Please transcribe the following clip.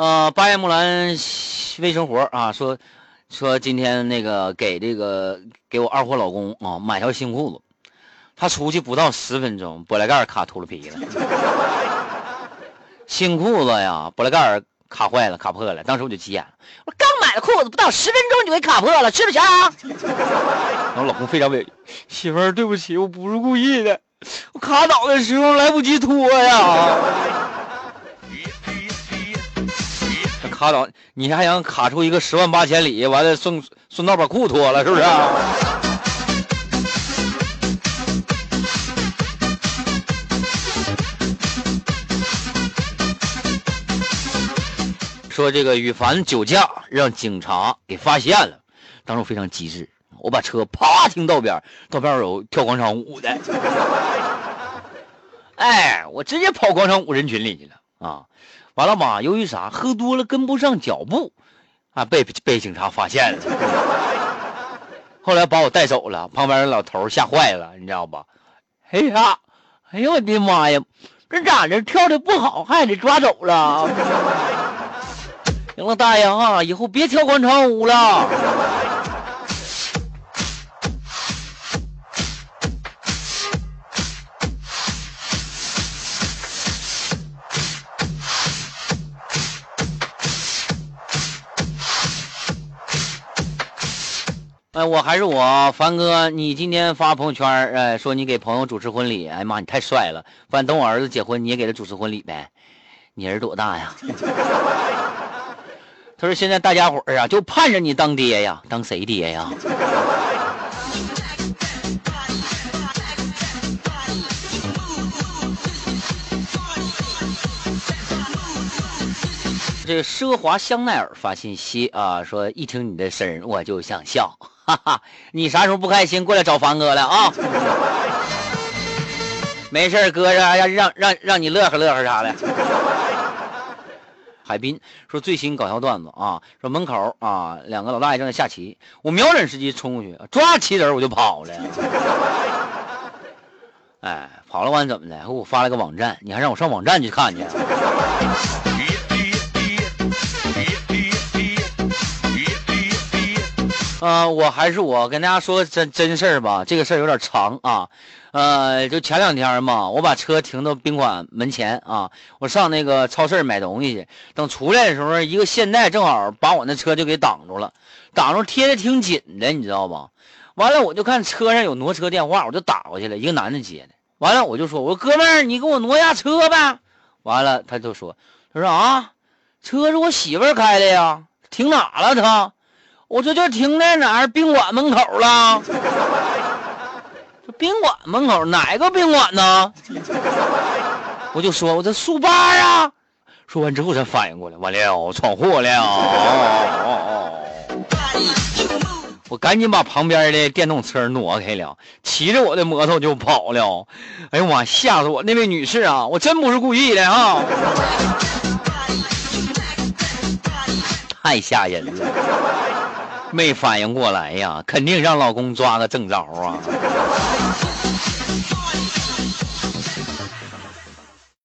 呃，八叶木兰微生活啊，说说今天那个给这个给我二货老公啊买条新裤子，他出去不到十分钟，玻璃盖卡秃噜皮了。新裤子呀，玻璃盖卡坏了，卡破了。当时我就急眼了，我刚买的裤子不到十分钟就给卡破了，吃不消。然后老公非常委屈，媳妇儿对不起，我不是故意的，我卡倒的时候来不及脱呀。卡倒，你还想卡出一个十万八千里？完了顺顺道把裤脱了，是不是？说这个羽凡酒驾让警察给发现了，当时我非常机智，我把车啪停道边，道边有跳广场舞的，哎，我直接跑广场舞人群里去了啊！完了嘛，由于啥，喝多了跟不上脚步，啊，被被警察发现了，后来把我带走了，旁边的老头吓坏了，你知道吧？哎呀，哎呦我的妈呀，这咋的？跳的不好还得抓走了？行了，大爷啊，以后别跳广场舞了。我还是我，凡哥，你今天发朋友圈，哎，说你给朋友主持婚礼，哎妈，你太帅了！反正等我儿子结婚，你也给他主持婚礼呗。你儿子多大呀？他说：“现在大家伙儿啊，就盼着你当爹呀，当谁爹呀？”这个奢华香奈儿发信息啊，说一听你的声我就想笑，哈哈！你啥时候不开心，过来找凡哥了啊？没事哥让让让让你乐呵乐呵啥的。海滨说最新搞笑段子啊，说门口啊两个老大爷正在下棋，我瞄准时机冲过去抓棋子我就跑了。哎，跑了完怎么的？给我发了个网站，你还让我上网站去看去？啊，我还是我跟大家说真真事儿吧，这个事儿有点长啊。呃，就前两天嘛，我把车停到宾馆门前啊，我上那个超市买东西去。等出来的时候，一个现代正好把我那车就给挡住了，挡住贴的挺紧的，你知道吧？完了，我就看车上有挪车电话，我就打过去了，一个男的接的。完了，我就说，我说哥们儿，你给我挪下车呗。完了，他就说，他说啊，车是我媳妇儿开的呀，停哪了？他，我这就停在哪儿宾馆门口了。宾馆门口哪个宾馆呢？我就说，我这速八啊。说完之后才反应过来，完了，闯祸了。我赶紧把旁边的电动车挪开了，骑着我的摩托就跑了。哎呀妈，吓死我！那位女士啊，我真不是故意的啊，太吓人了，没反应过来呀肯定让老公抓个正着啊。